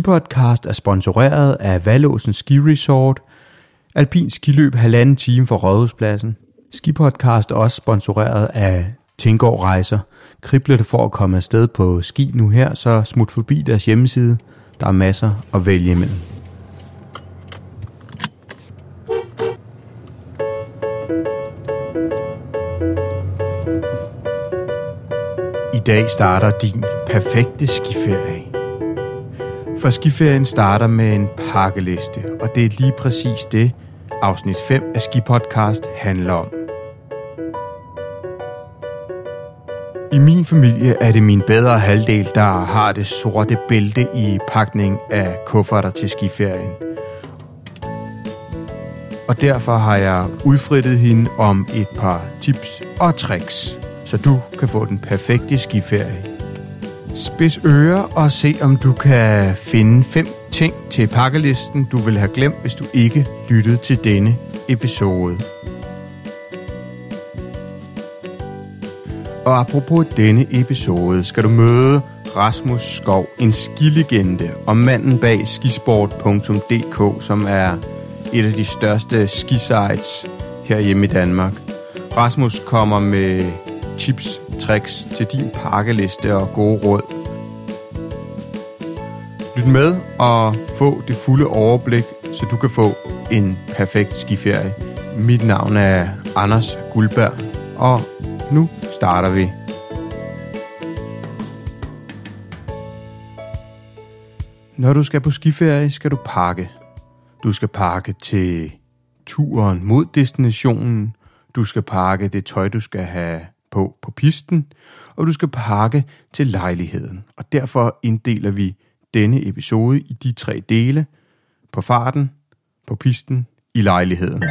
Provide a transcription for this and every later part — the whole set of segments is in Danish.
Skipodcast er sponsoreret af Valåsen Ski Resort, Alpin Skiløb halvanden time fra Rådhuspladsen. Skipodcast er også sponsoreret af Tingård Rejser. Kribler det for at komme afsted på ski nu her, så smut forbi deres hjemmeside. Der er masser at vælge imellem. I dag starter din perfekte skiferie. For skiferien starter med en pakkeliste, og det er lige præcis det, afsnit 5 af Skipodcast handler om. I min familie er det min bedre halvdel, der har det sorte bælte i pakning af kufferter til skiferien. Og derfor har jeg udfrittet hende om et par tips og tricks, så du kan få den perfekte skiferie. Spids ører og se, om du kan finde fem ting til pakkelisten, du vil have glemt, hvis du ikke lyttede til denne episode. Og apropos denne episode, skal du møde Rasmus Skov, en skilegende og manden bag skisport.dk, som er et af de største skisites herhjemme i Danmark. Rasmus kommer med tips, tricks til din pakkeliste og gode råd. Lyt med og få det fulde overblik, så du kan få en perfekt skiferie. Mit navn er Anders Guldberg, og nu starter vi. Når du skal på skiferie, skal du pakke. Du skal pakke til turen mod destinationen. Du skal pakke det tøj, du skal have på på pisten. Og du skal pakke til lejligheden. Og derfor inddeler vi denne episode i de tre dele. På farten, på pisten, i lejligheden.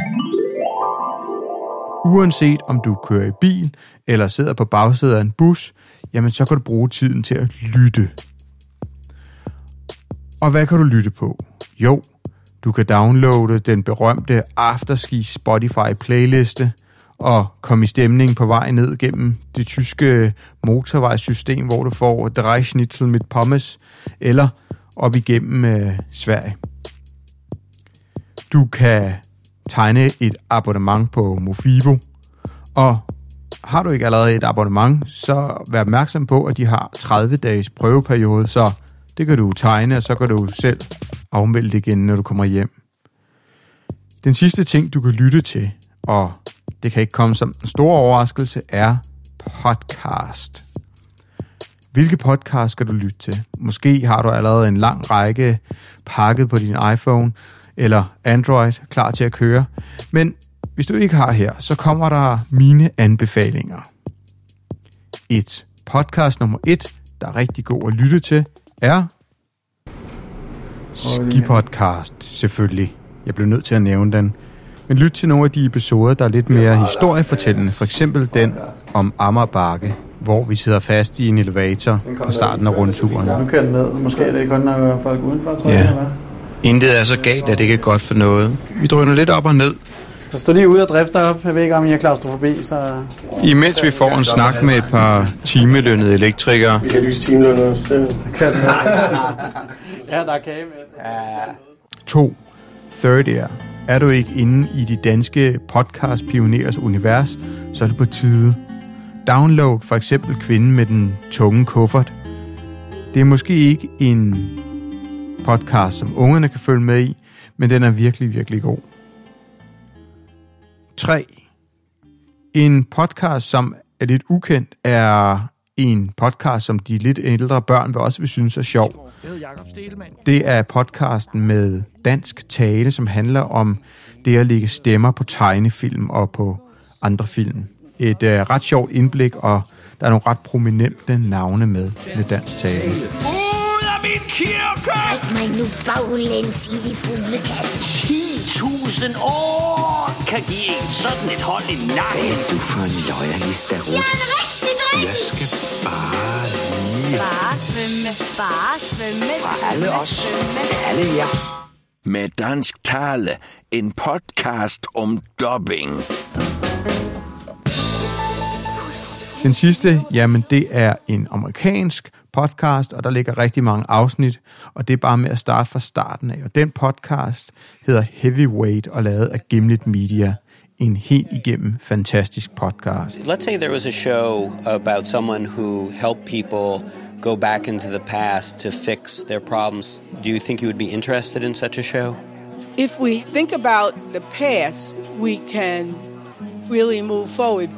Uanset om du kører i bil eller sidder på bagsædet af en bus, jamen så kan du bruge tiden til at lytte. Og hvad kan du lytte på? Jo, du kan downloade den berømte Afterski Spotify playliste at komme i stemning på vej ned gennem det tyske motorvejssystem, hvor du får Dreischnitzel mit Pommes, eller op igennem øh, Sverige. Du kan tegne et abonnement på Mofibo, og har du ikke allerede et abonnement, så vær opmærksom på, at de har 30 dages prøveperiode, så det kan du tegne, og så kan du selv afmelde det igen, når du kommer hjem. Den sidste ting, du kan lytte til, og det kan ikke komme som en stor overraskelse, er podcast. Hvilke podcast skal du lytte til? Måske har du allerede en lang række pakket på din iPhone eller Android klar til at køre. Men hvis du ikke har her, så kommer der mine anbefalinger. Et podcast nummer et, der er rigtig god at lytte til, er Ski-podcast, selvfølgelig. Jeg blev nødt til at nævne den. Men lyt til nogle af de episoder, der er lidt mere historiefortællende. For eksempel den om Ammerbakke, hvor vi sidder fast i en elevator på starten af rundturen. Nu kører den ned. Måske er det kun, når folk udenfor, tror Ja. jeg, eller? Intet er så galt, at det ikke er godt for noget. Vi drøner lidt op og ned, Så stå lige ude og drifter op. Jeg ved ikke, om I er klaustrofobi, så... imens vi får en snak med et par timelønnede elektrikere. Vi kan lyse ned. ja, der er kage med. 2. Third Ear. Er du ikke inde i de danske podcast pionerers univers, så er det på tide. Download for eksempel Kvinden med den tunge kuffert. Det er måske ikke en podcast, som ungerne kan følge med i, men den er virkelig, virkelig god. 3. En podcast, som er lidt ukendt, er en podcast, som de lidt ældre børn vil også vil synes er sjov. Det er podcasten med dansk tale, som handler om det at lægge stemmer på tegnefilm og på andre film. Et uh, ret sjovt indblik, og der er nogle ret prominente navne med med dansk tale. Ud af min kirke! Træk mig nu baglæns i de fuglekast. 10.000 år kan give en sådan et hold i nakken. Du får en loyalist, der Jeg er en rigtig dreng. Jeg skal bare lige... Bare svømme, bare svømme, alle svømme, os. svømme. Alle jer. Med dansk tale. En podcast om dubbing. Den sidste, jamen det er en amerikansk podcast, og der ligger rigtig mange afsnit, og det er bare med at starte fra starten af. Og den podcast hedder Heavyweight og lavet af Gimlet Media. En helt igennem fantastisk podcast. Let's say there was a show about someone who helped people go back into the past to fix their problems. Do you think you would be interested in such a show? If we think about the past, we can really move forward.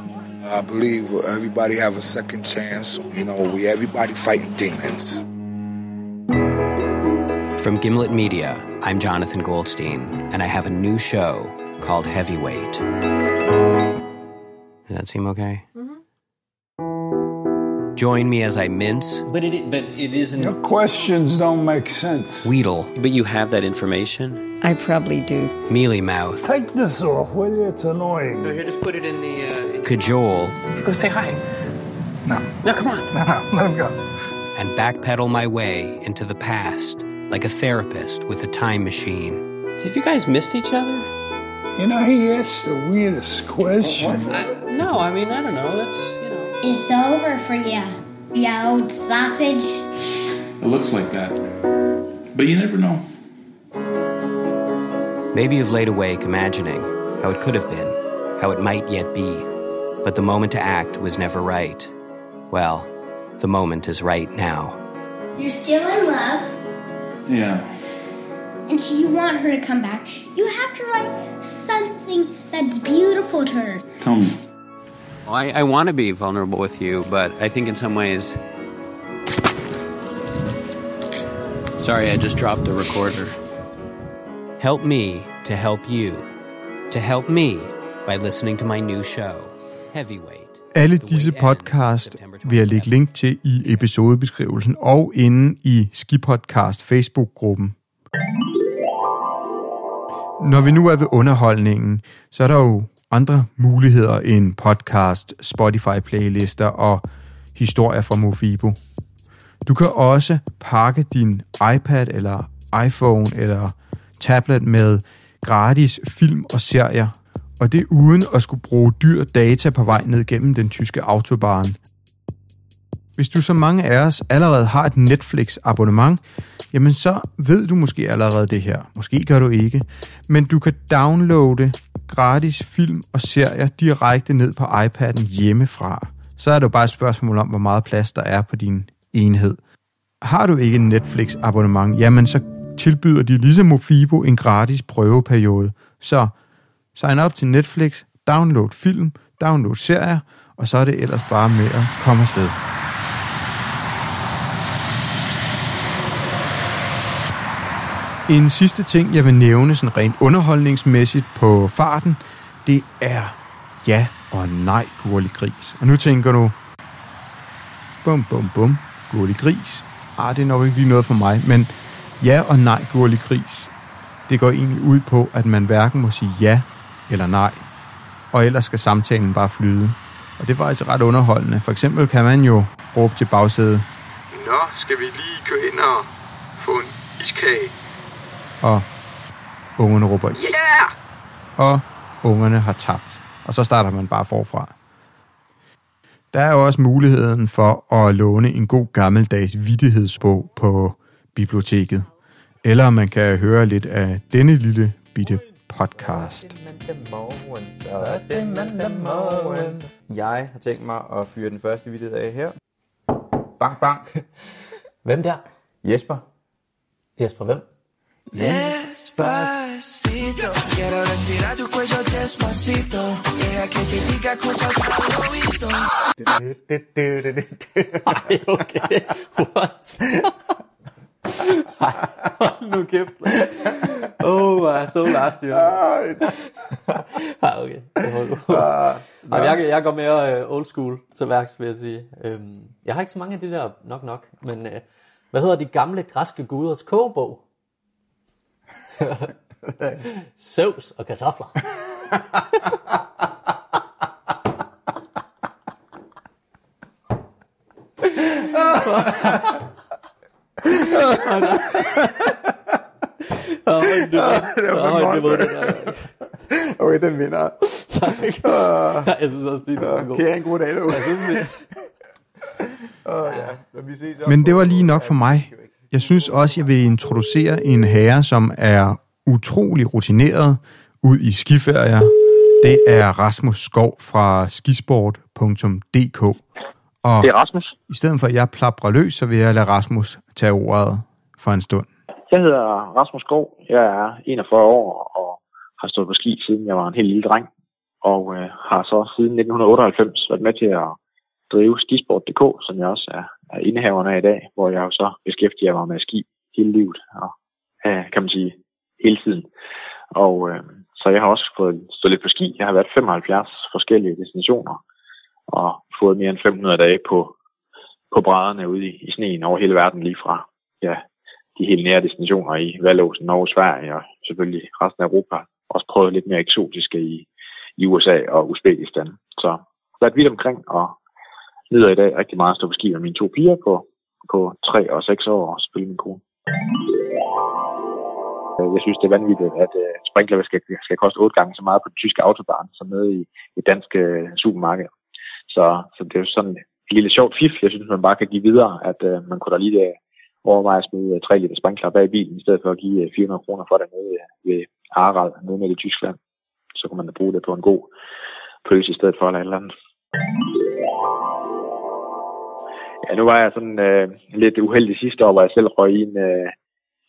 I believe everybody have a second chance. You know, we everybody fighting demons. From Gimlet Media, I'm Jonathan Goldstein, and I have a new show called Heavyweight. Does that seem okay? Join me as I mince, But it, but it isn't. Your questions don't make sense. wheedle, but you have that information, I probably do. mealy mouth, Take this off, will you? It's annoying. No, Here, just put it in the. Uh, cajole, go say hi. No, No, come on. no, no, let him go. and backpedal my way into the past like a therapist with a time machine. Have you guys missed each other? You know, he asked the weirdest question. I, no, I mean, I don't know. That's, you know. It's over for you, you old sausage. It looks like that. But you never know. Maybe you've laid awake imagining how it could have been, how it might yet be. But the moment to act was never right. Well, the moment is right now. You're still in love, Yeah. and you want her to come back. You have to write something that's beautiful to her. Tell me. I, I want to be vulnerable with you, but I think in some ways. Sorry, I just dropped the recorder. Help me to help you. To help me by listening to my new show, Heavyweight. Alle disse podcast vil jeg lægge 27. link til i episodebeskrivelsen og inde i Skipodcast Facebook-gruppen. Når vi nu er ved underholdningen, så er der jo andre muligheder end podcast, Spotify-playlister og historier fra Mofibo. Du kan også pakke din iPad eller iPhone eller tablet med gratis film og serier, og det uden at skulle bruge dyr data på vej ned gennem den tyske autobahn. Hvis du som mange af os allerede har et Netflix-abonnement, jamen så ved du måske allerede det her. Måske gør du ikke. Men du kan downloade gratis film og serier direkte ned på iPad'en hjemmefra. Så er det jo bare et spørgsmål om, hvor meget plads der er på din enhed. Har du ikke en Netflix-abonnement, jamen så tilbyder de ligesom Mofibo en gratis prøveperiode. Så sign op til Netflix, download film, download serier, og så er det ellers bare med at komme afsted. En sidste ting, jeg vil nævne sådan rent underholdningsmæssigt på farten, det er ja og nej, gurlig gris. Og nu tænker du, bum bum bum, gurlig gris. Ah, det er nok ikke lige noget for mig, men ja og nej, gurlig gris. Det går egentlig ud på, at man hverken må sige ja eller nej, og ellers skal samtalen bare flyde. Og det er faktisk ret underholdende. For eksempel kan man jo råbe til bagsædet, Nå, skal vi lige køre ind og få en iskage? Og ungerne råber, ja! Yeah! Og ungerne har tabt. Og så starter man bare forfra. Der er jo også muligheden for at låne en god gammeldags vidtighedsbog på biblioteket. Eller man kan høre lidt af denne lille bitte podcast. Jeg har tænkt mig at fyre den første video af her. Bang, bang. Hvem der? Jesper. Jesper, hvem? Despacito, quiero respirar tu cuello despacito. Deja que te diga cosas al oído. Ej, okay. What? Ej, hold nu kæft. Oh, I so last year. Ej, okay. Det holder du. Ej, jeg, jeg går mere uh, old school til værks, vil jeg sige. Um, jeg har ikke så mange af de der nok nok, men uh, hvad hedder de gamle græske guders kogebog? Søvs og kartofler. Det var var det der. Okay, den vinder. Tak. Jeg synes også, det er god. Okay, en god dag, du. Jeg synes, det, ja, ses Men det var lige nok for mig. Jeg synes også, jeg vil introducere en herre, som er utrolig rutineret ud i skiferier. Det er Rasmus Skov fra skisport.dk. Og Det er Rasmus. i stedet for at jeg plaprer løs, så vil jeg lade Rasmus tage ordet for en stund. Jeg hedder Rasmus Skov. Jeg er 41 år og har stået på ski, siden jeg var en helt lille dreng. Og øh, har så siden 1998 været med til at drive skisport.dk, som jeg også er, er indehaveren af i dag, hvor jeg jo så beskæftiger mig med ski hele livet, og øh, kan man sige hele tiden. Og øh, så jeg har også fået stået lidt på ski. Jeg har været 75 forskellige destinationer, og fået mere end 500 dage på, på brædderne ude i, i sneen over hele verden, lige fra ja, de helt nære destinationer i Valåsen, Norge, Sverige og selvfølgelig resten af Europa. Også prøvet lidt mere eksotiske i, i USA og Uzbekistan. Så været vidt omkring og nyder i dag rigtig meget at stå på ski med mine to piger på, på 3 og 6 år og spille min kone. Øh, jeg synes, det er vanvittigt, at øh, uh, sprinkler skal, skal koste otte gange så meget på den tyske autobahn, som nede i et dansk øh, supermarked. Så, så det er jo sådan et lille sjovt fif, jeg synes, man bare kan give videre, at uh, man kunne da lige overveje at smide 3 liter sprinkler bag bilen, i stedet for at give 400 kroner for det nede ved Arald, nede med i Tyskland. Så kunne man da bruge det på en god pølse i stedet for eller et eller andet. Ja, nu var jeg sådan øh, lidt uheldig sidste år, hvor jeg selv røg ind øh,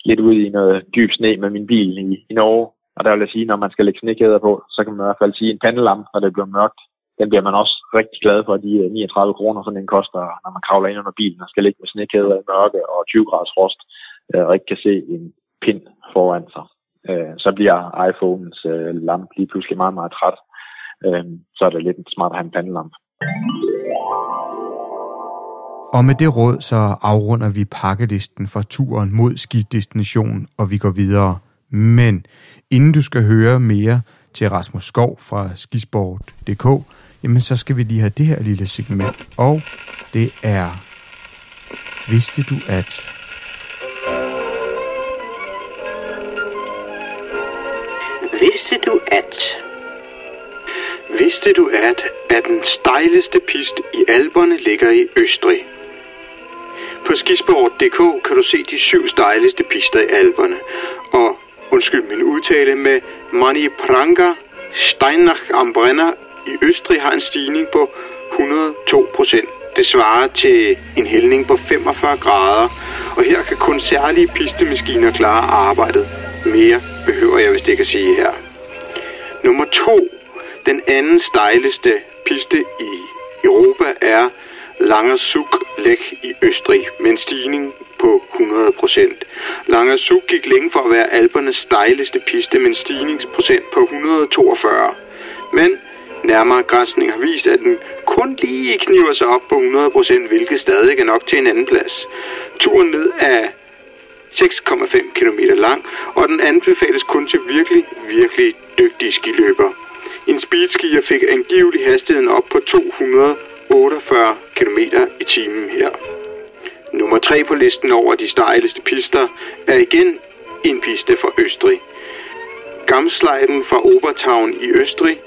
lidt ud i noget dyb sne med min bil i, i Norge. Og der vil jeg sige, når man skal lægge snekæder på, så kan man i hvert fald sige en pandelampe, når det bliver mørkt. Den bliver man også rigtig glad for, de øh, 39 kroner, sådan den koster, når man kravler ind under bilen og skal ligge med snekæder i mørke og 20 graders frost, øh, og ikke kan se en pind foran sig. Øh, så bliver iPhones øh, lampe lige pludselig meget, meget træt. Øh, så er det lidt smart at have en pandelampe. Og med det råd, så afrunder vi pakkelisten for turen mod skidestination, og vi går videre. Men inden du skal høre mere til Rasmus Skov fra skisport.dk, jamen så skal vi lige have det her lille segment, og det er Vidste du at... Vidste du at... Vidste du at, at den stejleste pist i Alperne ligger i Østrig? På skisport.dk kan du se de syv stejligste pister i Alperne. Og undskyld min udtale med Mani Pranga Steinach am Brenner i Østrig har en stigning på 102 procent. Det svarer til en hældning på 45 grader, og her kan kun særlige pistemaskiner klare arbejdet. Mere behøver jeg vist ikke at sige her. Nummer 2. Den anden stejleste piste i Europa er Langersuk Lech i Østrig med en stigning på 100%. Langersuk gik længe for at være Alpernes stejligste piste med en stigningsprocent på 142. Men nærmere græsning har vist, at den kun lige kniver sig op på 100%, hvilket stadig er nok til en anden plads. Turen ned er 6,5 km lang, og den anbefales kun til virkelig, virkelig dygtige skiløbere. En speedskier fik angivelig hastigheden op på 200 48 km i timen her. Nummer 3 på listen over de stejleste pister er igen en piste fra Østrig. Gamslejden fra Obertown i Østrig.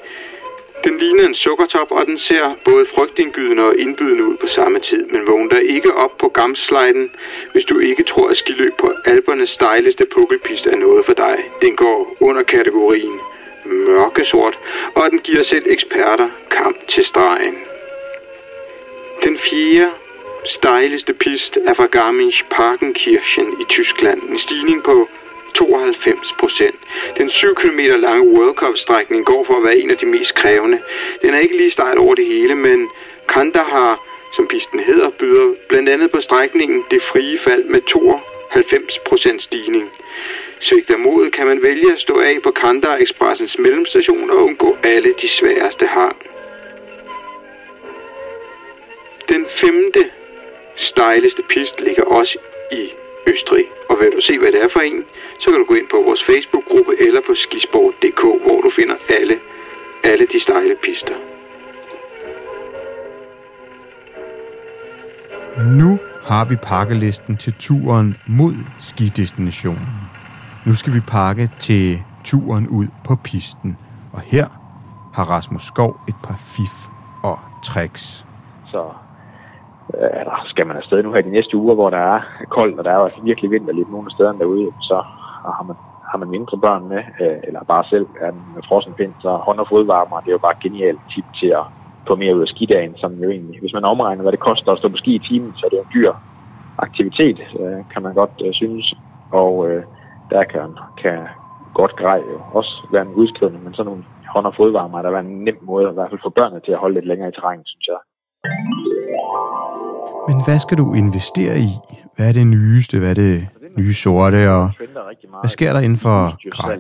Den ligner en sukkertop, og den ser både frygtindgydende og indbydende ud på samme tid, men vågn dig ikke op på Gamslejden, hvis du ikke tror, at skiløb på Alpernes stejleste pukkelpist er noget for dig. Den går under kategorien mørkesort, og den giver selv eksperter kamp til stregen. Den fjerde stejligste pist er fra Garmisch-Partenkirchen i Tyskland. En stigning på 92 procent. Den 7 km lange World Cup-strækning går for at være en af de mest krævende. Den er ikke lige stejl over det hele, men Kandahar, som pisten hedder, byder blandt andet på strækningen det frie fald med 92 procent stigning. Svigter modet kan man vælge at stå af på Kandahar Expressens mellemstation og undgå alle de sværeste hang. Den femte stejleste pist ligger også i Østrig. Og vil du se, hvad det er for en, så kan du gå ind på vores Facebook-gruppe eller på skisport.dk, hvor du finder alle, alle de stejle pister. Nu har vi pakkelisten til turen mod skidestinationen. Nu skal vi pakke til turen ud på pisten. Og her har Rasmus Skov et par fif og tricks. Så Øh, eller skal man afsted nu her de næste uger, hvor der er koldt, og der er også altså virkelig vinterligt nogle steder derude, så har man, har man mindre børn med, øh, eller bare selv er den med frossen pind, så hånd- og fodvarmer, det er jo bare et genialt tip til at få mere ud af skidagen, som jo egentlig, hvis man omregner, hvad det koster at stå på ski i timen, så er det en dyr aktivitet, øh, kan man godt synes. Og der kan, kan godt grej jo også være en udskrivning, men sådan nogle hånd- og fodvarmer, der er en nem måde, i hvert fald for børnene til at holde lidt længere i terrænet, synes jeg. Men hvad skal du investere i? Hvad er det nyeste? Hvad er det nye sorte? Og hvad sker der inden for grej?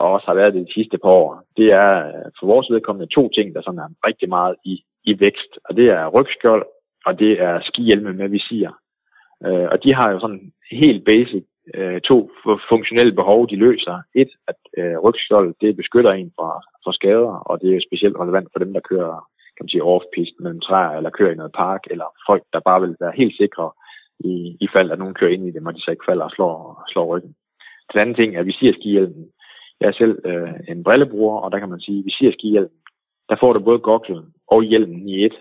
og også har været det de sidste par år, det er for vores vedkommende to ting, der sådan er rigtig meget i, i vækst. Og det er rygskjold, og det er skihjelme med visir. Øh, og de har jo sådan helt basic øh, to funktionelle behov, de løser. Et, at øh, rygskjold, det beskytter en fra, fra skader, og det er specielt relevant for dem, der kører kan man sige, off-pist mellem træer, eller kører i noget park, eller folk, der bare vil være helt sikre i, i fald, at nogen kører ind i dem, og de så ikke falder og slår, slår ryggen. Den anden ting er visirskihjelmen. Jeg er selv øh, en brillebruger, og der kan man sige, visir-skihjelmen, der får du både goklen og hjelmen i et.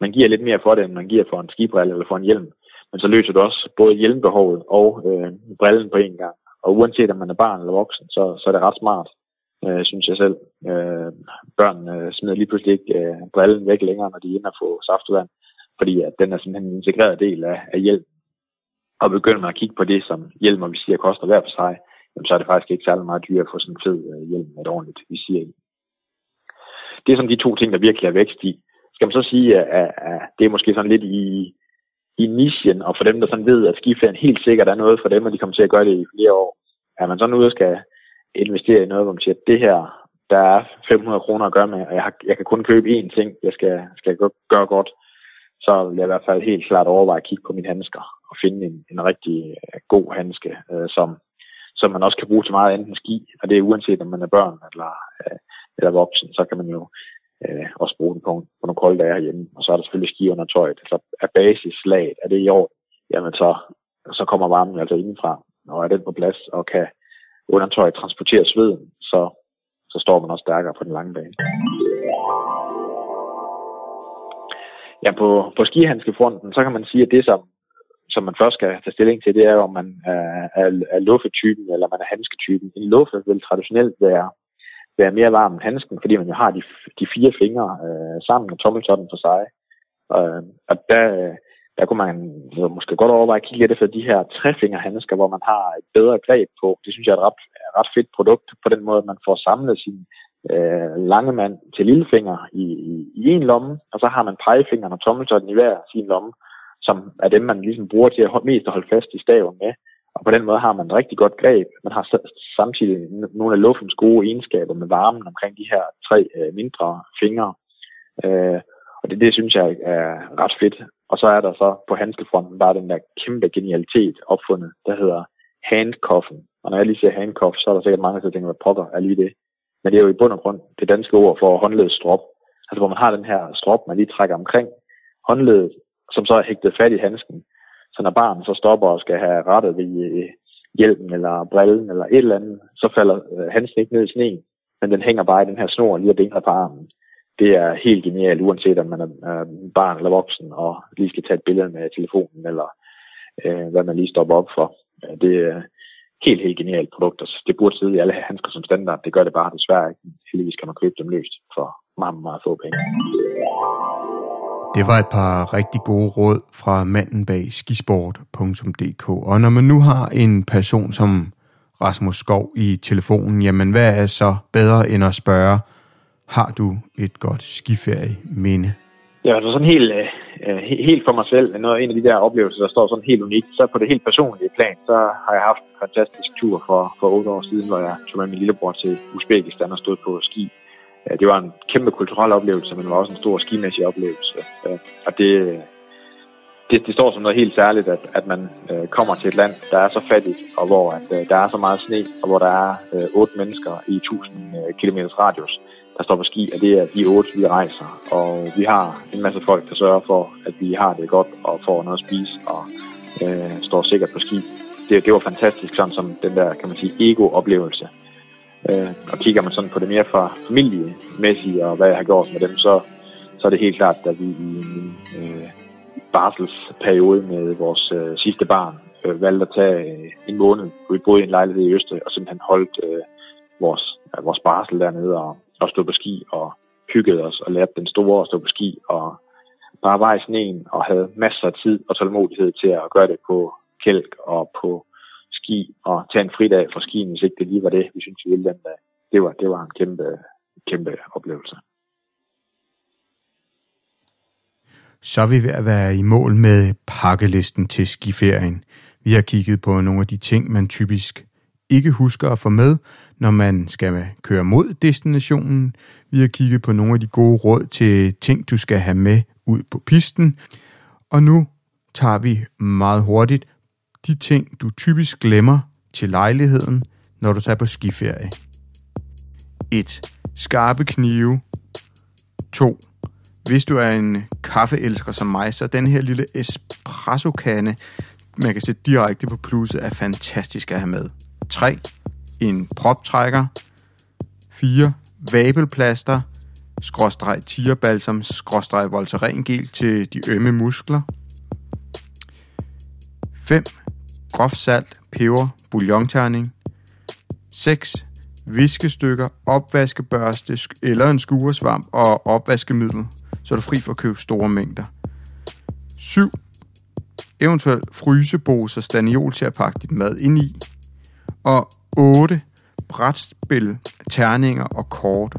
Man giver lidt mere for det, end man giver for en skibrille eller for en hjelm. Men så løser du også både hjelmbehovet og øh, brillen på en gang. Og uanset om man er barn eller voksen, så, så er det ret smart, øh, synes jeg selv. Øh, børn øh, smider lige pludselig ikke øh, brillen væk længere, når de er inde og få saftevand, fordi at den er simpelthen en integreret del af, af hjælp. Og begynder man at kigge på det, som hjelm og visir koster hver for sig, jamen, så er det faktisk ikke særlig meget dyrt at få sådan en fed øh, hjelm med et ordentligt visir i. Det er som de to ting, der virkelig er vækst i. Skal man så sige, at, at det er måske sådan lidt i, i nichen, og for dem, der sådan ved, at skiferien helt sikkert er noget for dem, og de kommer til at gøre det i flere år, er man sådan ude og skal investere i noget, hvor man siger, at det her, der er 500 kroner at gøre med, og jeg, har, jeg kan kun købe én ting, jeg skal, skal gøre godt, så vil jeg i hvert fald helt klart overveje at kigge på mine handsker og finde en, en rigtig øh, god handske, øh, som, som man også kan bruge til meget andet end ski, og det er uanset om man er børn eller, øh, eller voksen, så kan man jo øh, også bruge den på, på nogle kolde dage herhjemme. Og så er der selvfølgelig ski under tøjet. Så er basislaget, er det i år, jamen så, så kommer varmen altså indenfra, og er den på plads og kan undertøj transporterer sveden, så, så står man også stærkere på den lange bane. Ja, på, på skihandskefronten, så kan man sige, at det, som, som man først skal tage stilling til, det er, om man er, er, er luffetypen eller man er handsketypen. En luffe vil traditionelt være være mere varm end handsken, fordi man jo har de, de fire fingre øh, sammen og tommeltotten for sig. Øh, og der, der kunne man altså, måske godt overveje at kigge lidt efter de her trefingerhandsker, hvor man har et bedre greb på. Det synes jeg er et ret, ret fedt produkt på den måde, at man får samlet sin øh, lange mand til lillefinger i, i, i en lomme, og så har man pegefingeren og tommeltotten i hver sin lomme, som er dem, man ligesom bruger til at mest at holde fast i staven med. Og på den måde har man et rigtig godt greb. Man har samtidig nogle af luftens gode egenskaber med varmen omkring de her tre øh, mindre fingre. Øh, og det, det synes jeg er ret fedt. Og så er der så på handskefronten bare den der kæmpe genialitet opfundet, der hedder handcuffen. Og når jeg lige siger handcuff, så er der sikkert mange, der tænker, hvad pokker er lige det. Men det er jo i bund og grund det danske ord for håndledet strop. Altså hvor man har den her strop, man lige trækker omkring håndledet, som så er hægtet fat i handsken. Så når barnet så stopper og skal have rettet ved øh, hjelmen eller brillen eller et eller andet, så falder øh, handsken ikke ned i sneen, men den hænger bare i den her snor lige og dingler på armen. Det er helt genialt, uanset om man er barn eller voksen og lige skal tage et billede med telefonen eller øh, hvad man lige stopper op for. Det er helt, helt genialt produkt. Altså, det burde sidde i alle handsker som standard. Det gør det bare desværre ikke. Heldigvis kan man købe dem løst for meget, meget få penge. Det var et par rigtig gode råd fra manden bag skisport.dk. Og når man nu har en person som Rasmus Skov i telefonen, jamen hvad er så bedre end at spørge, har du et godt skiferie minde? Ja, altså sådan helt, øh, øh helt for mig selv, noget, en af de der oplevelser, der står sådan helt unikt, så på det helt personlige plan, så har jeg haft en fantastisk tur for, for otte år siden, hvor jeg tog med min lillebror til Uzbekistan og stod på ski det var en kæmpe kulturel oplevelse, men det var også en stor skimæssig oplevelse. Og det, det, det står som noget helt særligt, at, at man øh, kommer til et land, der er så fattigt, og hvor at, øh, der er så meget sne, og hvor der er øh, otte mennesker i 1000 øh, km radius, der står på ski, og det er de otte, vi rejser. Og vi har en masse folk, der sørger for, at vi har det godt og får noget at spise og øh, står sikkert på ski. Det, det var fantastisk, sådan som den der, kan man sige, ego-oplevelse. Øh, og kigger man sådan på det mere fra familiemæssige og hvad jeg har gjort med dem, så, så er det helt klart, at vi i min øh, barselsperiode med vores øh, sidste barn øh, valgte at tage øh, en måned, hvor vi boede i en lejlighed i Østrig, og simpelthen holdt øh, vores, øh, vores barsel dernede og, og stod på ski og hyggede os og lærte den store at stå på ski og bare var i sneen og havde masser af tid og tålmodighed til at gøre det på kælk og på ski og tage en fridag fra skien, hvis ikke det lige var det, vi synes vi ville den dag. Det var, det var en kæmpe, kæmpe oplevelse. Så er vi ved at være i mål med pakkelisten til skiferien. Vi har kigget på nogle af de ting, man typisk ikke husker at få med, når man skal køre mod destinationen. Vi har kigget på nogle af de gode råd til ting, du skal have med ud på pisten. Og nu tager vi meget hurtigt de ting, du typisk glemmer til lejligheden, når du tager på skiferie. 1. Skarpe knive. 2. Hvis du er en kaffeelsker som mig, så den her lille espresso-kande, man kan sætte direkte på plusset, er fantastisk at have med. 3. En proptrækker. fire Vabelplaster, skråstreg tierbalsam, skråstreg voltarengel til de ømme muskler. 5. Groft salt, peber, bouillonterning. 6. Viskestykker, opvaskebørste eller en skuresvamp og opvaskemiddel, så er du fri for at købe store mængder. 7. Eventuelt fryseboser staniol til at pakke dit mad ind i. Og 8. Brætspil, terninger og kort.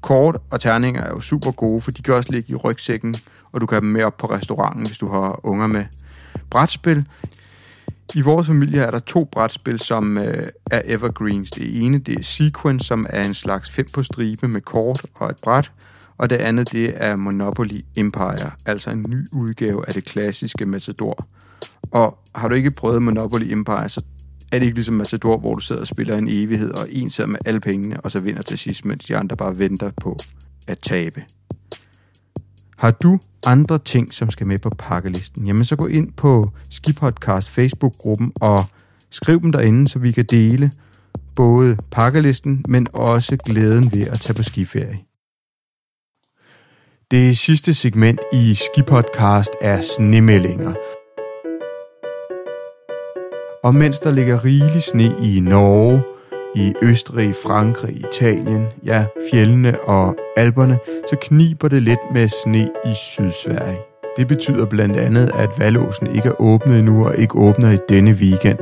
Kort og terninger er jo super gode, for de kan også ligge i rygsækken, og du kan have dem med op på restauranten, hvis du har unger med. Brætspil. I vores familie er der to brætspil, som øh, er evergreens. Det ene det er Sequence, som er en slags fem på stribe med kort og et bræt. Og det andet det er Monopoly Empire, altså en ny udgave af det klassiske Matador. Og har du ikke prøvet Monopoly Empire, så er det ikke ligesom Matador, hvor du sidder og spiller en evighed, og en sidder med alle pengene, og så vinder til sidst, mens de andre bare venter på at tabe. Har du andre ting, som skal med på pakkelisten, jamen så gå ind på Skipodcast Facebook-gruppen og skriv dem derinde, så vi kan dele både pakkelisten, men også glæden ved at tage på skiferie. Det sidste segment i Skipodcast er snemeldinger. Og mens der ligger rigelig sne i Norge, i Østrig, Frankrig, Italien, ja, fjellene og alberne, så kniber det lidt med sne i Sydsverige. Det betyder blandt andet, at Valåsen ikke er åbnet endnu og ikke åbner i denne weekend.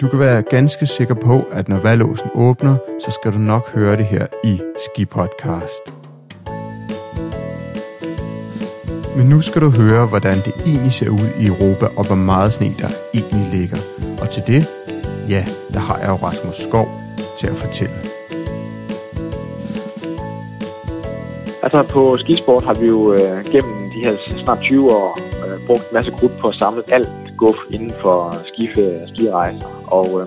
Du kan være ganske sikker på, at når Valåsen åbner, så skal du nok høre det her i Ski Podcast. Men nu skal du høre, hvordan det egentlig ser ud i Europa, og hvor meget sne der egentlig ligger. Og til det, ja, der har jeg jo Rasmus Skov til at fortælle. Altså på skisport har vi jo øh, gennem de her snart 20 år øh, brugt en masse krudt på at samle alt guf inden for skiferie og skirejser. Og øh,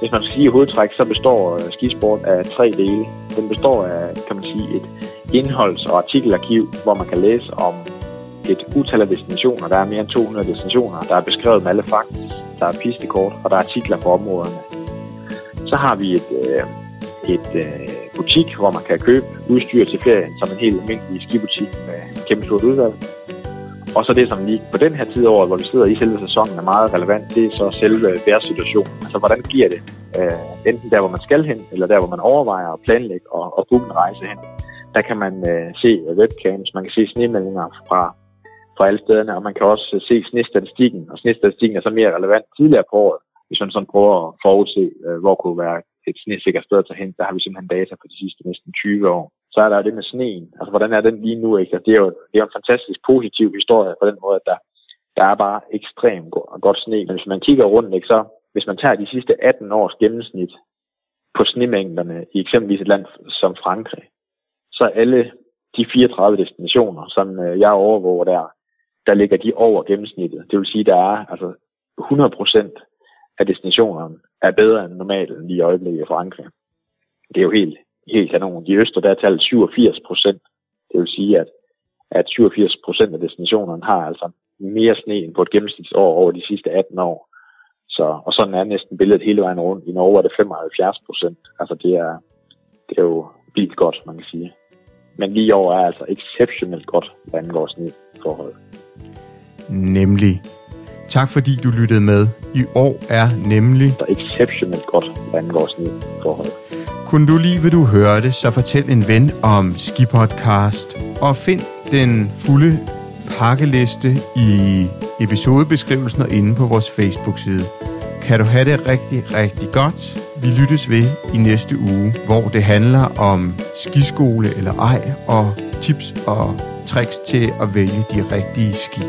hvis man skal sige i hovedtræk, så består øh, skisport af tre dele. Den består af, kan man sige, et indholds- og artikelarkiv, hvor man kan læse om et utal af destinationer. Der er mere end 200 destinationer. Der er beskrevet med alle fakta. Der er pistekort, og der er artikler på områderne. Så har vi et, øh, et øh, butik, hvor man kan købe udstyr til ferien, som en helt almindelig skibutik med et kæmpe stort udvalg. Og så det, som lige på den her tid af året, hvor vi sidder i selve sæsonen, er meget relevant, det er så selve vejrsituationen. Altså, hvordan bliver det? Øh, enten der, hvor man skal hen, eller der, hvor man overvejer at planlægge og, og booke en rejse hen. Der kan man øh, se webcams, man kan se snemeldinger fra fra alle stederne, og man kan også øh, se snestatistikken, og snestatistikken er så mere relevant tidligere på året, hvis man sådan prøver at forudse, øh, hvor kunne være et snesikkert sted at tage hen, der har vi simpelthen data på de sidste næsten 20 år. Så er der jo det med sneen. Altså, hvordan er den lige nu? Ikke? Og det, er jo, det er jo en fantastisk positiv historie på den måde, at der, der er bare ekstremt godt sne. Men hvis man kigger rundt, ikke, så hvis man tager de sidste 18 års gennemsnit på snemængderne i eksempelvis et land som Frankrig, så alle de 34 destinationer, som øh, jeg overvåger der, der ligger de over gennemsnittet. Det vil sige, der er altså 100 procent af destinationerne er bedre end normalt lige i øjeblikket i Frankrig. Det er jo helt, helt kanon. De Øster der er tallet 87 procent. Det vil sige, at, at 87 procent af destinationerne har altså mere sne end på et gennemsnitsår over de sidste 18 år. Så, og sådan er næsten billedet hele vejen rundt. I Norge er det 75 procent. Altså det er, det er jo vildt godt, man kan sige. Men lige over er altså exceptionelt godt, hvad angår sne forhold nemlig. Tak fordi du lyttede med. I år er nemlig... Der er exceptionelt godt, hvad angår forhold. Kunne du lide, hvad du hørte, så fortæl en ven om Skipodcast. Og find den fulde pakkeliste i episodebeskrivelsen og inde på vores Facebook-side. Kan du have det rigtig, rigtig godt? Vi lyttes ved i næste uge, hvor det handler om skiskole eller ej, og tips og tricks til at vælge de rigtige ski.